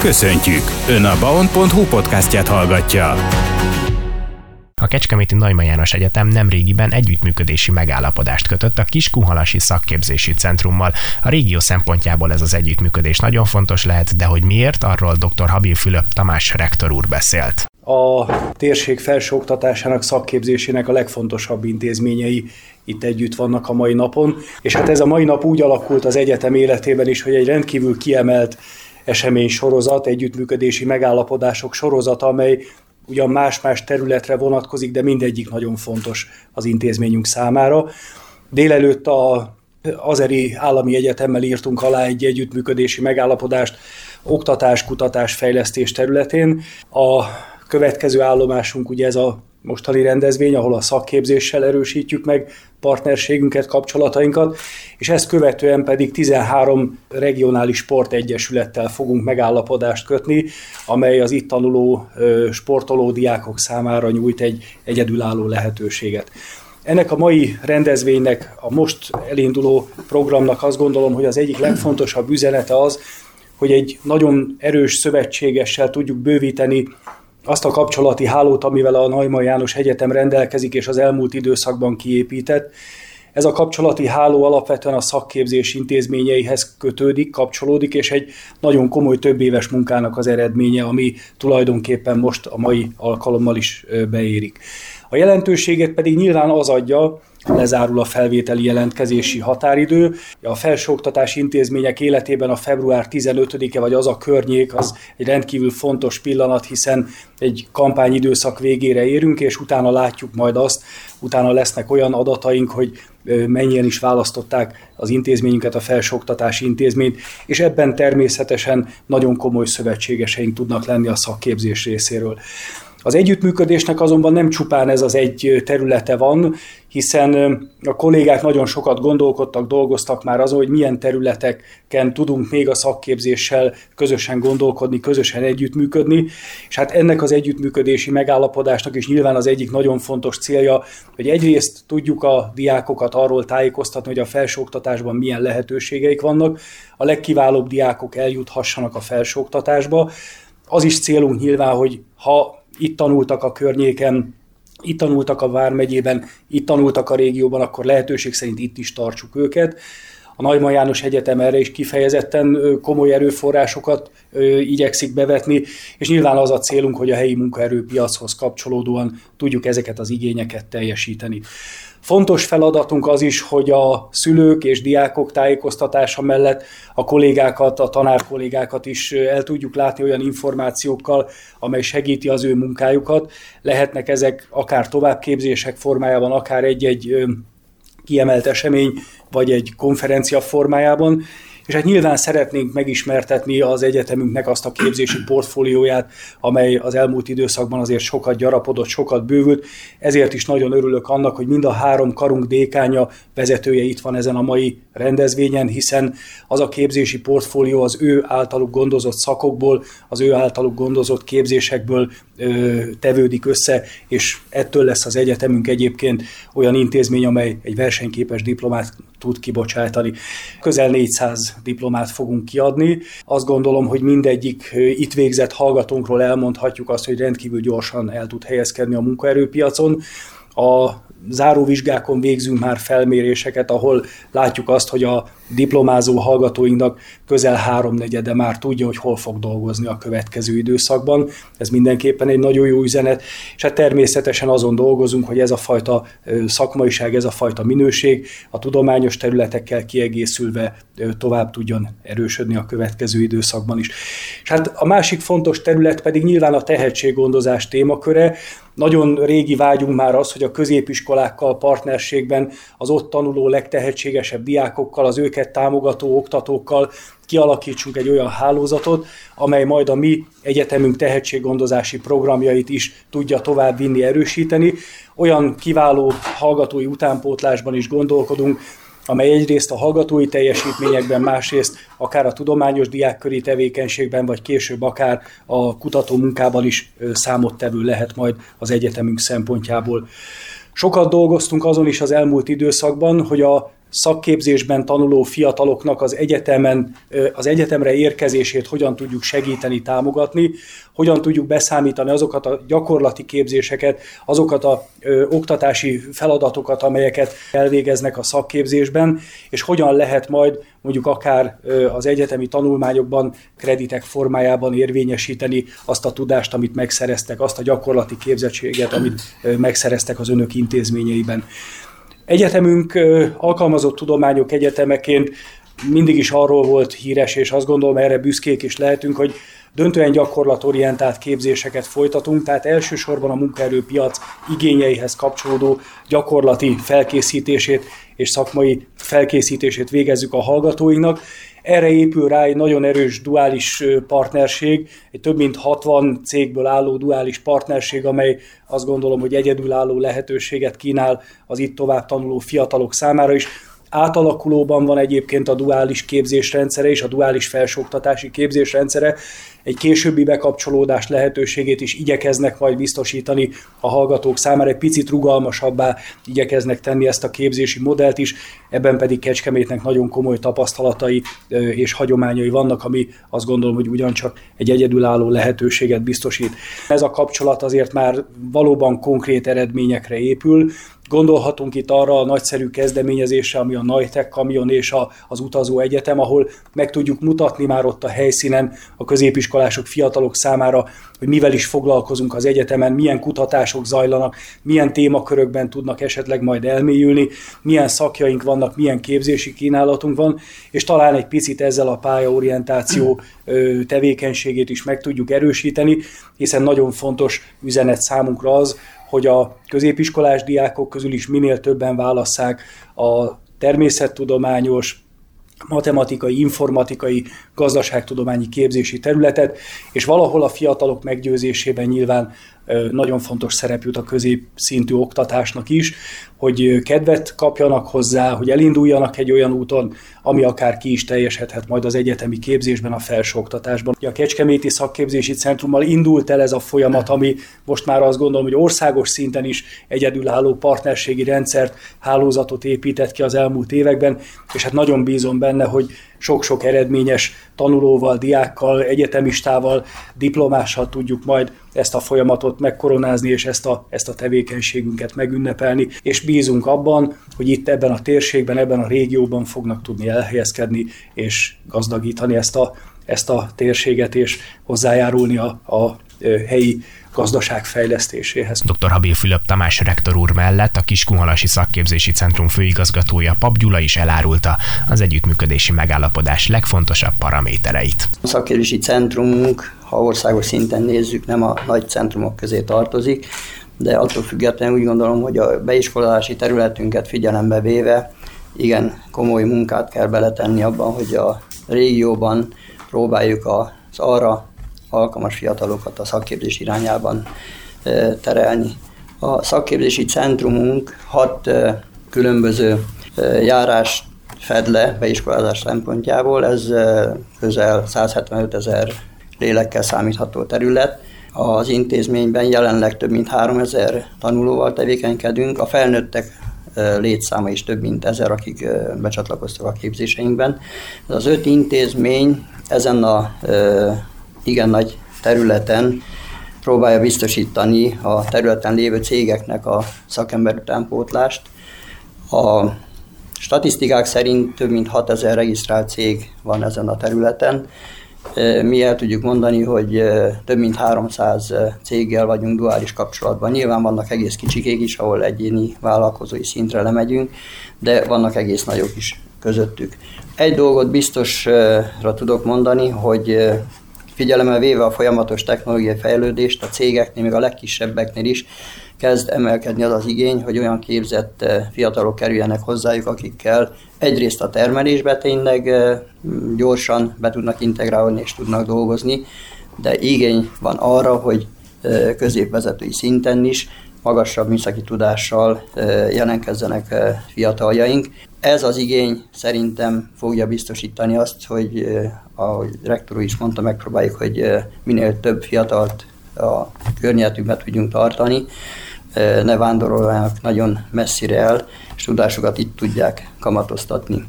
Köszöntjük! Ön a baon.hu podcastját hallgatja. A Kecskeméti Naima János Egyetem nemrégiben együttműködési megállapodást kötött a Kiskunhalasi Szakképzési Centrummal. A régió szempontjából ez az együttműködés nagyon fontos lehet, de hogy miért, arról dr. Habil Fülöp Tamás rektor úr beszélt. A térség felsőoktatásának szakképzésének a legfontosabb intézményei itt együtt vannak a mai napon, és hát ez a mai nap úgy alakult az egyetem életében is, hogy egy rendkívül kiemelt esemény sorozat, együttműködési megállapodások sorozata, amely ugyan más-más területre vonatkozik, de mindegyik nagyon fontos az intézményünk számára. Délelőtt a Azeri Állami Egyetemmel írtunk alá egy együttműködési megállapodást oktatás, kutatás, fejlesztés területén. A következő állomásunk ugye ez a mostani rendezvény, ahol a szakképzéssel erősítjük meg partnerségünket, kapcsolatainkat, és ezt követően pedig 13 regionális sportegyesülettel fogunk megállapodást kötni, amely az itt tanuló sportoló diákok számára nyújt egy egyedülálló lehetőséget. Ennek a mai rendezvénynek, a most elinduló programnak azt gondolom, hogy az egyik legfontosabb üzenete az, hogy egy nagyon erős szövetségessel tudjuk bővíteni azt a kapcsolati hálót, amivel a Naima János Egyetem rendelkezik és az elmúlt időszakban kiépített. Ez a kapcsolati háló alapvetően a szakképzés intézményeihez kötődik, kapcsolódik, és egy nagyon komoly több éves munkának az eredménye, ami tulajdonképpen most a mai alkalommal is beérik. A jelentőséget pedig nyilván az adja, lezárul a felvételi jelentkezési határidő. A felsőoktatási intézmények életében a február 15-e vagy az a környék az egy rendkívül fontos pillanat, hiszen egy kampányidőszak végére érünk, és utána látjuk majd azt, utána lesznek olyan adataink, hogy mennyien is választották az intézményünket, a felsőoktatási intézményt, és ebben természetesen nagyon komoly szövetségeseink tudnak lenni a szakképzés részéről. Az együttműködésnek azonban nem csupán ez az egy területe van, hiszen a kollégák nagyon sokat gondolkodtak, dolgoztak már azon, hogy milyen területeken tudunk még a szakképzéssel közösen gondolkodni, közösen együttműködni, és hát ennek az együttműködési megállapodásnak is nyilván az egyik nagyon fontos célja, hogy egyrészt tudjuk a diákokat arról tájékoztatni, hogy a felsőoktatásban milyen lehetőségeik vannak, a legkiválóbb diákok eljuthassanak a felsőoktatásba, az is célunk nyilván, hogy ha itt tanultak a környéken, itt tanultak a Vármegyében, itt tanultak a régióban, akkor lehetőség szerint itt is tartsuk őket. A Nagyma János Egyetem erre is kifejezetten komoly erőforrásokat igyekszik bevetni, és nyilván az a célunk, hogy a helyi munkaerőpiachoz kapcsolódóan tudjuk ezeket az igényeket teljesíteni. Fontos feladatunk az is, hogy a szülők és diákok tájékoztatása mellett a kollégákat, a tanárkollégákat is el tudjuk látni olyan információkkal, amely segíti az ő munkájukat. Lehetnek ezek akár továbbképzések formájában, akár egy-egy kiemelt esemény, vagy egy konferencia formájában, és hát nyilván szeretnénk megismertetni az egyetemünknek azt a képzési portfólióját, amely az elmúlt időszakban azért sokat gyarapodott, sokat bővült. Ezért is nagyon örülök annak, hogy mind a három karunk dékánya vezetője itt van ezen a mai rendezvényen, hiszen az a képzési portfólió az ő általuk gondozott szakokból, az ő általuk gondozott képzésekből ö, tevődik össze, és ettől lesz az egyetemünk egyébként olyan intézmény, amely egy versenyképes diplomát tud kibocsátani. Közel 400 diplomát fogunk kiadni. Azt gondolom, hogy mindegyik itt végzett hallgatónkról elmondhatjuk azt, hogy rendkívül gyorsan el tud helyezkedni a munkaerőpiacon. A záróvizsgákon végzünk már felméréseket, ahol látjuk azt, hogy a diplomázó hallgatóinknak közel háromnegyede már tudja, hogy hol fog dolgozni a következő időszakban. Ez mindenképpen egy nagyon jó üzenet, és hát természetesen azon dolgozunk, hogy ez a fajta szakmaiság, ez a fajta minőség a tudományos területekkel kiegészülve tovább tudjon erősödni a következő időszakban is. És hát a másik fontos terület pedig nyilván a tehetséggondozás témaköre, nagyon régi vágyunk már az, hogy a középiskolákkal partnerségben az ott tanuló legtehetségesebb diákokkal, az őket támogató oktatókkal kialakítsunk egy olyan hálózatot, amely majd a mi egyetemünk tehetséggondozási programjait is tudja tovább vinni, erősíteni. Olyan kiváló hallgatói utánpótlásban is gondolkodunk, amely egyrészt a hallgatói teljesítményekben, másrészt akár a tudományos diákköri tevékenységben, vagy később akár a kutató munkában is számottevő lehet majd az egyetemünk szempontjából. Sokat dolgoztunk azon is az elmúlt időszakban, hogy a szakképzésben tanuló fiataloknak az egyetemen, az egyetemre érkezését hogyan tudjuk segíteni, támogatni, hogyan tudjuk beszámítani azokat a gyakorlati képzéseket, azokat a ö, oktatási feladatokat, amelyeket elvégeznek a szakképzésben, és hogyan lehet majd mondjuk akár ö, az egyetemi tanulmányokban kreditek formájában érvényesíteni azt a tudást, amit megszereztek, azt a gyakorlati képzettséget, amit ö, megszereztek az önök intézményeiben. Egyetemünk alkalmazott tudományok egyetemeként mindig is arról volt híres, és azt gondolom erre büszkék is lehetünk, hogy döntően gyakorlatorientált képzéseket folytatunk, tehát elsősorban a munkaerőpiac igényeihez kapcsolódó gyakorlati felkészítését és szakmai felkészítését végezzük a hallgatóinknak. Erre épül rá egy nagyon erős duális partnerség, egy több mint 60 cégből álló duális partnerség, amely azt gondolom, hogy egyedülálló lehetőséget kínál az itt tovább tanuló fiatalok számára is. Átalakulóban van egyébként a duális képzésrendszere és a duális felsőoktatási képzésrendszere, egy későbbi bekapcsolódás lehetőségét is igyekeznek majd biztosítani a hallgatók számára, egy picit rugalmasabbá igyekeznek tenni ezt a képzési modellt is, ebben pedig Kecskemétnek nagyon komoly tapasztalatai és hagyományai vannak, ami azt gondolom, hogy ugyancsak egy egyedülálló lehetőséget biztosít. Ez a kapcsolat azért már valóban konkrét eredményekre épül, Gondolhatunk itt arra a nagyszerű kezdeményezésre, ami a Najtek kamion és a, az utazó egyetem, ahol meg tudjuk mutatni már ott a helyszínen a középiskolások, fiatalok számára, hogy mivel is foglalkozunk az egyetemen, milyen kutatások zajlanak, milyen témakörökben tudnak esetleg majd elmélyülni, milyen szakjaink vannak, milyen képzési kínálatunk van, és talán egy picit ezzel a pályaorientáció tevékenységét is meg tudjuk erősíteni, hiszen nagyon fontos üzenet számunkra az, hogy a középiskolás diákok közül is minél többen válasszák a természettudományos, matematikai, informatikai, gazdaságtudományi képzési területet, és valahol a fiatalok meggyőzésében nyilván nagyon fontos szerep jut a középszintű oktatásnak is, hogy kedvet kapjanak hozzá, hogy elinduljanak egy olyan úton, ami akár ki is teljesedhet majd az egyetemi képzésben, a felsőoktatásban. A Kecskeméti Szakképzési Centrummal indult el ez a folyamat, ami most már azt gondolom, hogy országos szinten is egyedülálló partnerségi rendszert, hálózatot épített ki az elmúlt években, és hát nagyon bízom benne, hogy sok-sok eredményes tanulóval, diákkal, egyetemistával, diplomással tudjuk majd ezt a folyamatot megkoronázni, és ezt a, ezt a tevékenységünket megünnepelni, és bízunk abban, hogy itt ebben a térségben, ebben a régióban fognak tudni elhelyezkedni, és gazdagítani ezt a, ezt a térséget, és hozzájárulni a, a helyi gazdaság fejlesztéséhez. Dr. Habil Fülöp Tamás rektor úr mellett a Kiskunhalasi Szakképzési Centrum főigazgatója Pap Gyula is elárulta az együttműködési megállapodás legfontosabb paramétereit. A szakképzési centrumunk, ha országos szinten nézzük, nem a nagy centrumok közé tartozik, de attól függetlenül úgy gondolom, hogy a beiskolási területünket figyelembe véve igen komoly munkát kell beletenni abban, hogy a régióban próbáljuk az arra alkalmas fiatalokat a szakképzés irányában terelni. A szakképzési centrumunk hat különböző járás fed le beiskolázás szempontjából, ez közel 175 ezer lélekkel számítható terület. Az intézményben jelenleg több mint 3000 tanulóval tevékenykedünk, a felnőttek létszáma is több mint ezer, akik becsatlakoztak a képzéseinkben. Ez az öt intézmény ezen a igen nagy területen próbálja biztosítani a területen lévő cégeknek a szakember utánpótlást. A statisztikák szerint több mint 6000 regisztrált cég van ezen a területen. Mi el tudjuk mondani, hogy több mint 300 céggel vagyunk duális kapcsolatban. Nyilván vannak egész kicsikék is, ahol egyéni vállalkozói szintre lemegyünk, de vannak egész nagyok is közöttük. Egy dolgot biztosra tudok mondani, hogy figyelembe véve a folyamatos technológiai fejlődést, a cégeknél, még a legkisebbeknél is kezd emelkedni az az igény, hogy olyan képzett eh, fiatalok kerüljenek hozzájuk, akikkel egyrészt a termelésbe tényleg eh, gyorsan be tudnak integrálni és tudnak dolgozni, de igény van arra, hogy eh, középvezetői szinten is magasabb műszaki tudással jelenkezzenek fiataljaink. Ez az igény szerintem fogja biztosítani azt, hogy ahogy rektor is mondta, megpróbáljuk, hogy minél több fiatalt a környezetünkben tudjunk tartani. Ne vándoroljanak nagyon messzire el, és tudásukat itt tudják kamatoztatni.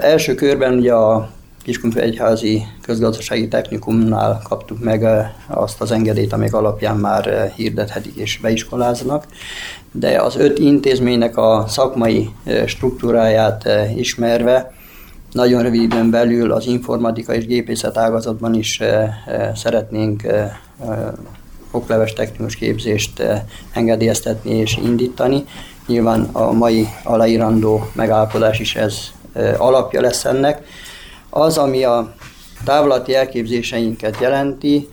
Első körben ugye a Kiskunfegyházi Közgazdasági Technikumnál kaptuk meg azt az engedélyt, amelyek alapján már hirdethetik és beiskoláznak, de az öt intézménynek a szakmai struktúráját ismerve nagyon röviden belül az informatika és gépészet ágazatban is szeretnénk okleves technikus képzést engedélyeztetni és indítani. Nyilván a mai aláírandó megállapodás is ez alapja lesz ennek. Az, ami a távlati elképzéseinket jelenti,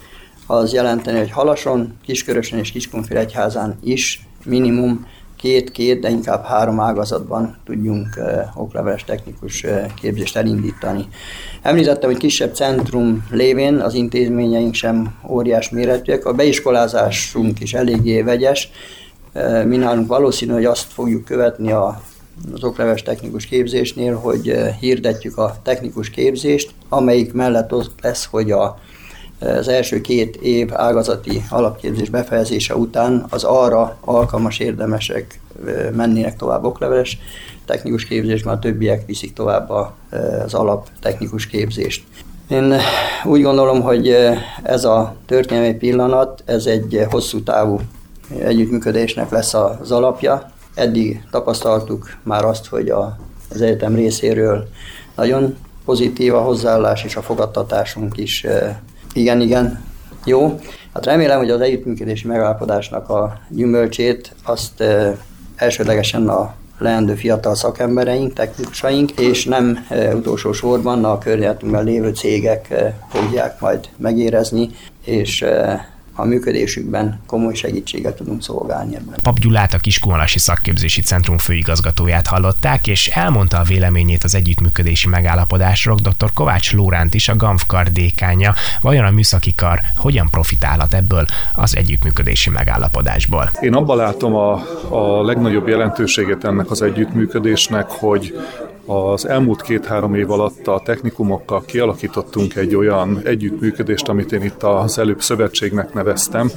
az jelenteni, hogy Halason, Kiskörösön és Kiskunfélegyházán is minimum két-két, de inkább három ágazatban tudjunk okleveles technikus képzést elindítani. Említettem, hogy kisebb centrum lévén az intézményeink sem óriás méretűek, a beiskolázásunk is eléggé vegyes, mi nálunk valószínű, hogy azt fogjuk követni a az okleves technikus képzésnél, hogy hirdetjük a technikus képzést, amelyik mellett az lesz, hogy a az első két év ágazati alapképzés befejezése után az arra alkalmas érdemesek mennének tovább okleveles technikus képzésben, a többiek viszik tovább az alap technikus képzést. Én úgy gondolom, hogy ez a történelmi pillanat, ez egy hosszú távú együttműködésnek lesz az alapja. Eddig tapasztaltuk már azt, hogy a, az egyetem részéről nagyon pozitív a hozzáállás és a fogadtatásunk is igen, igen, jó. Hát remélem, hogy az együttműködési megállapodásnak a gyümölcsét azt elsődlegesen a leendő fiatal szakembereink, technikusaink, és nem utolsó sorban a környezetünkben lévő cégek fogják majd megérezni, és a működésükben komoly segítséget tudunk szolgálni ebben. Pap Gyulát, a Kiskunhalási Szakképzési Centrum főigazgatóját hallották, és elmondta a véleményét az együttműködési megállapodásról dr. Kovács Lóránt is, a GAMF dékánya. Vajon a műszaki kar hogyan profitálhat ebből az együttműködési megállapodásból? Én abban látom a, a legnagyobb jelentőséget ennek az együttműködésnek, hogy az elmúlt két-három év alatt a technikumokkal kialakítottunk egy olyan együttműködést, amit én itt az előbb szövetségnek neveztem,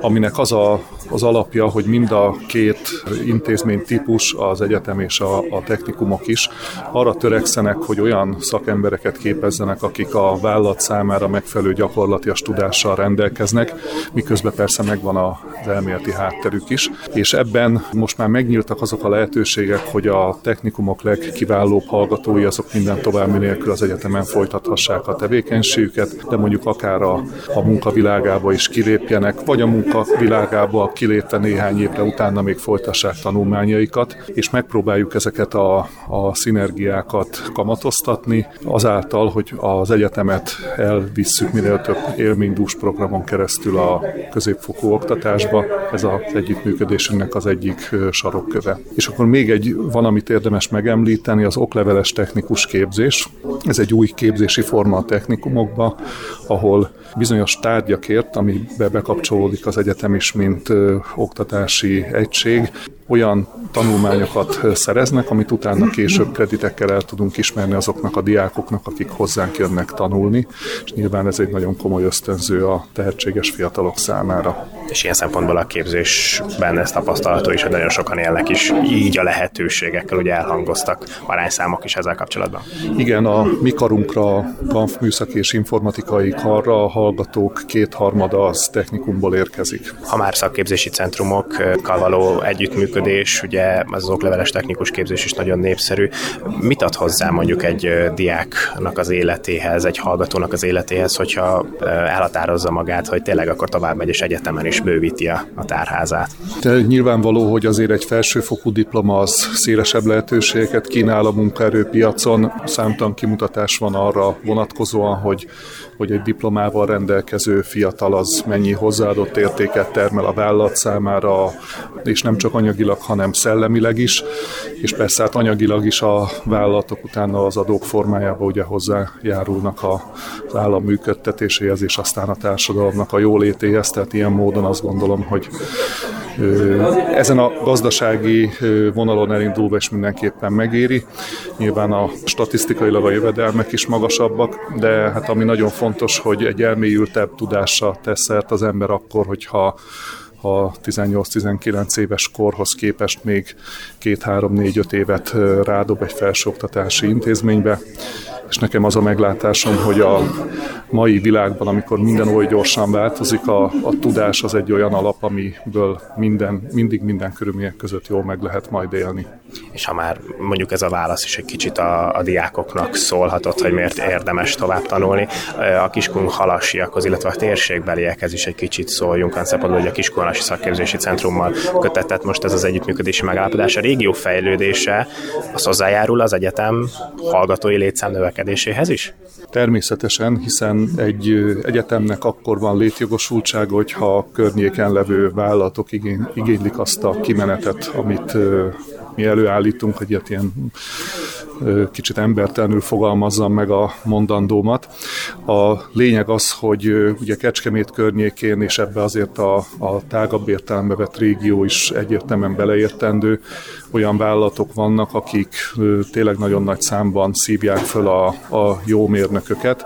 aminek az a, az alapja, hogy mind a két intézmény típus, az egyetem és a, a technikumok is arra törekszenek, hogy olyan szakembereket képezzenek, akik a vállalat számára megfelelő gyakorlatias tudással rendelkeznek, miközben persze megvan az elméleti hátterük is. És ebben most már megnyíltak azok a lehetőségek, hogy a technikumok legkiválóbb kiválóbb hallgatói azok minden további nélkül az egyetemen folytathassák a tevékenységüket, de mondjuk akár a, a munkavilágába is kilépjenek, vagy a munkavilágába kilépve néhány évre utána még folytassák tanulmányaikat, és megpróbáljuk ezeket a, a szinergiákat kamatoztatni, azáltal, hogy az egyetemet elvisszük minél több élménydús programon keresztül a középfokú oktatásba. Ez az együttműködésünknek az egyik sarokköve. És akkor még egy van, amit érdemes megemlíteni, az okleveles technikus képzés. Ez egy új képzési forma a technikumokba, ahol bizonyos tárgyakért, amibe bekapcsolódik az egyetem is, mint ö, oktatási egység, olyan tanulmányokat szereznek, amit utána később kreditekkel el tudunk ismerni azoknak a diákoknak, akik hozzánk jönnek tanulni, és nyilván ez egy nagyon komoly ösztönző a tehetséges fiatalok számára. És ilyen szempontból a képzésben ez tapasztalható is, hogy nagyon sokan élnek is így a lehetőségekkel, ugye elhangoztak arányszámok is ezzel kapcsolatban. Igen, a mi karunkra, KANF műszaki és informatikai karra a hallgatók kétharmada az technikumból érkezik. Ha már szakképzési centrumokkal való együttműködés, ugye az okleveles technikus képzés is nagyon népszerű. Mit ad hozzá mondjuk egy diáknak az életéhez, egy hallgatónak az életéhez, hogyha elhatározza magát, hogy tényleg akkor tovább megy és egyetemen is bővíti a tárházát? De nyilvánvaló, hogy azért egy felsőfokú diploma az szélesebb lehetőségeket kínál a munkaerőpiacon. Számtalan kimutatás van arra vonatkozóan, hogy hogy egy diplomával rendelkező fiatal az mennyi hozzáadott értéket termel a vállalat számára, és nem csak anyagilag, hanem szellemileg is, és persze hát anyagilag is a vállalatok utána az adók formájában ugye hozzájárulnak az állam működtetéséhez, és aztán a társadalomnak a jólétéhez, tehát ilyen módon azt gondolom, hogy ezen a gazdasági vonalon elindulva is mindenképpen megéri. Nyilván a statisztikailag a jövedelmek is magasabbak, de hát ami nagyon fontos, hogy egy elmélyültebb tudásra tesz szert az ember akkor, hogyha a 18-19 éves korhoz képest még 2-3-4-5 évet rádob egy felsőoktatási intézménybe, és nekem az a meglátásom, hogy a mai világban, amikor minden oly gyorsan változik, a, a tudás az egy olyan alap, amiből minden, mindig minden körülmények között jól meg lehet majd élni. És ha már mondjuk ez a válasz is egy kicsit a, a diákoknak szólhatott, hogy miért érdemes tovább tanulni, a kiskun halasiakhoz, illetve a térségbeliekhez is egy kicsit szóljunk, a szempontból, hogy a kiskun szakképzési centrummal kötetett most ez az együttműködési megállapodás. A régió fejlődése az hozzájárul az egyetem hallgatói létszám növekedéséhez is? Természetesen, hiszen egy egyetemnek akkor van létjogosultsága, hogyha a környéken levő vállalatok igény, igénylik azt a kimenetet, amit mi előállítunk, hogy ilyen kicsit embertelenül fogalmazzam meg a mondandómat. A lényeg az, hogy ugye Kecskemét környékén, és ebbe azért a, a tágabb értelembe vett régió is egyértelműen beleértendő, olyan vállalatok vannak, akik tényleg nagyon nagy számban szívják föl a, a jó mérnököket,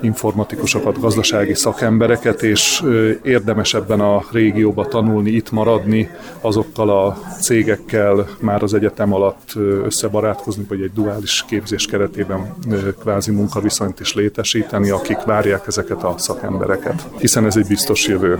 informatikusokat, gazdasági szakembereket, és érdemes ebben a régióba tanulni, itt maradni, azokkal a cégekkel már az egyetem alatt összebarátkozni, vagy egy duális képzés keretében kvázi munkaviszonyt is létesíteni, akik várják ezeket a szakembereket, hiszen ez egy biztos jövő.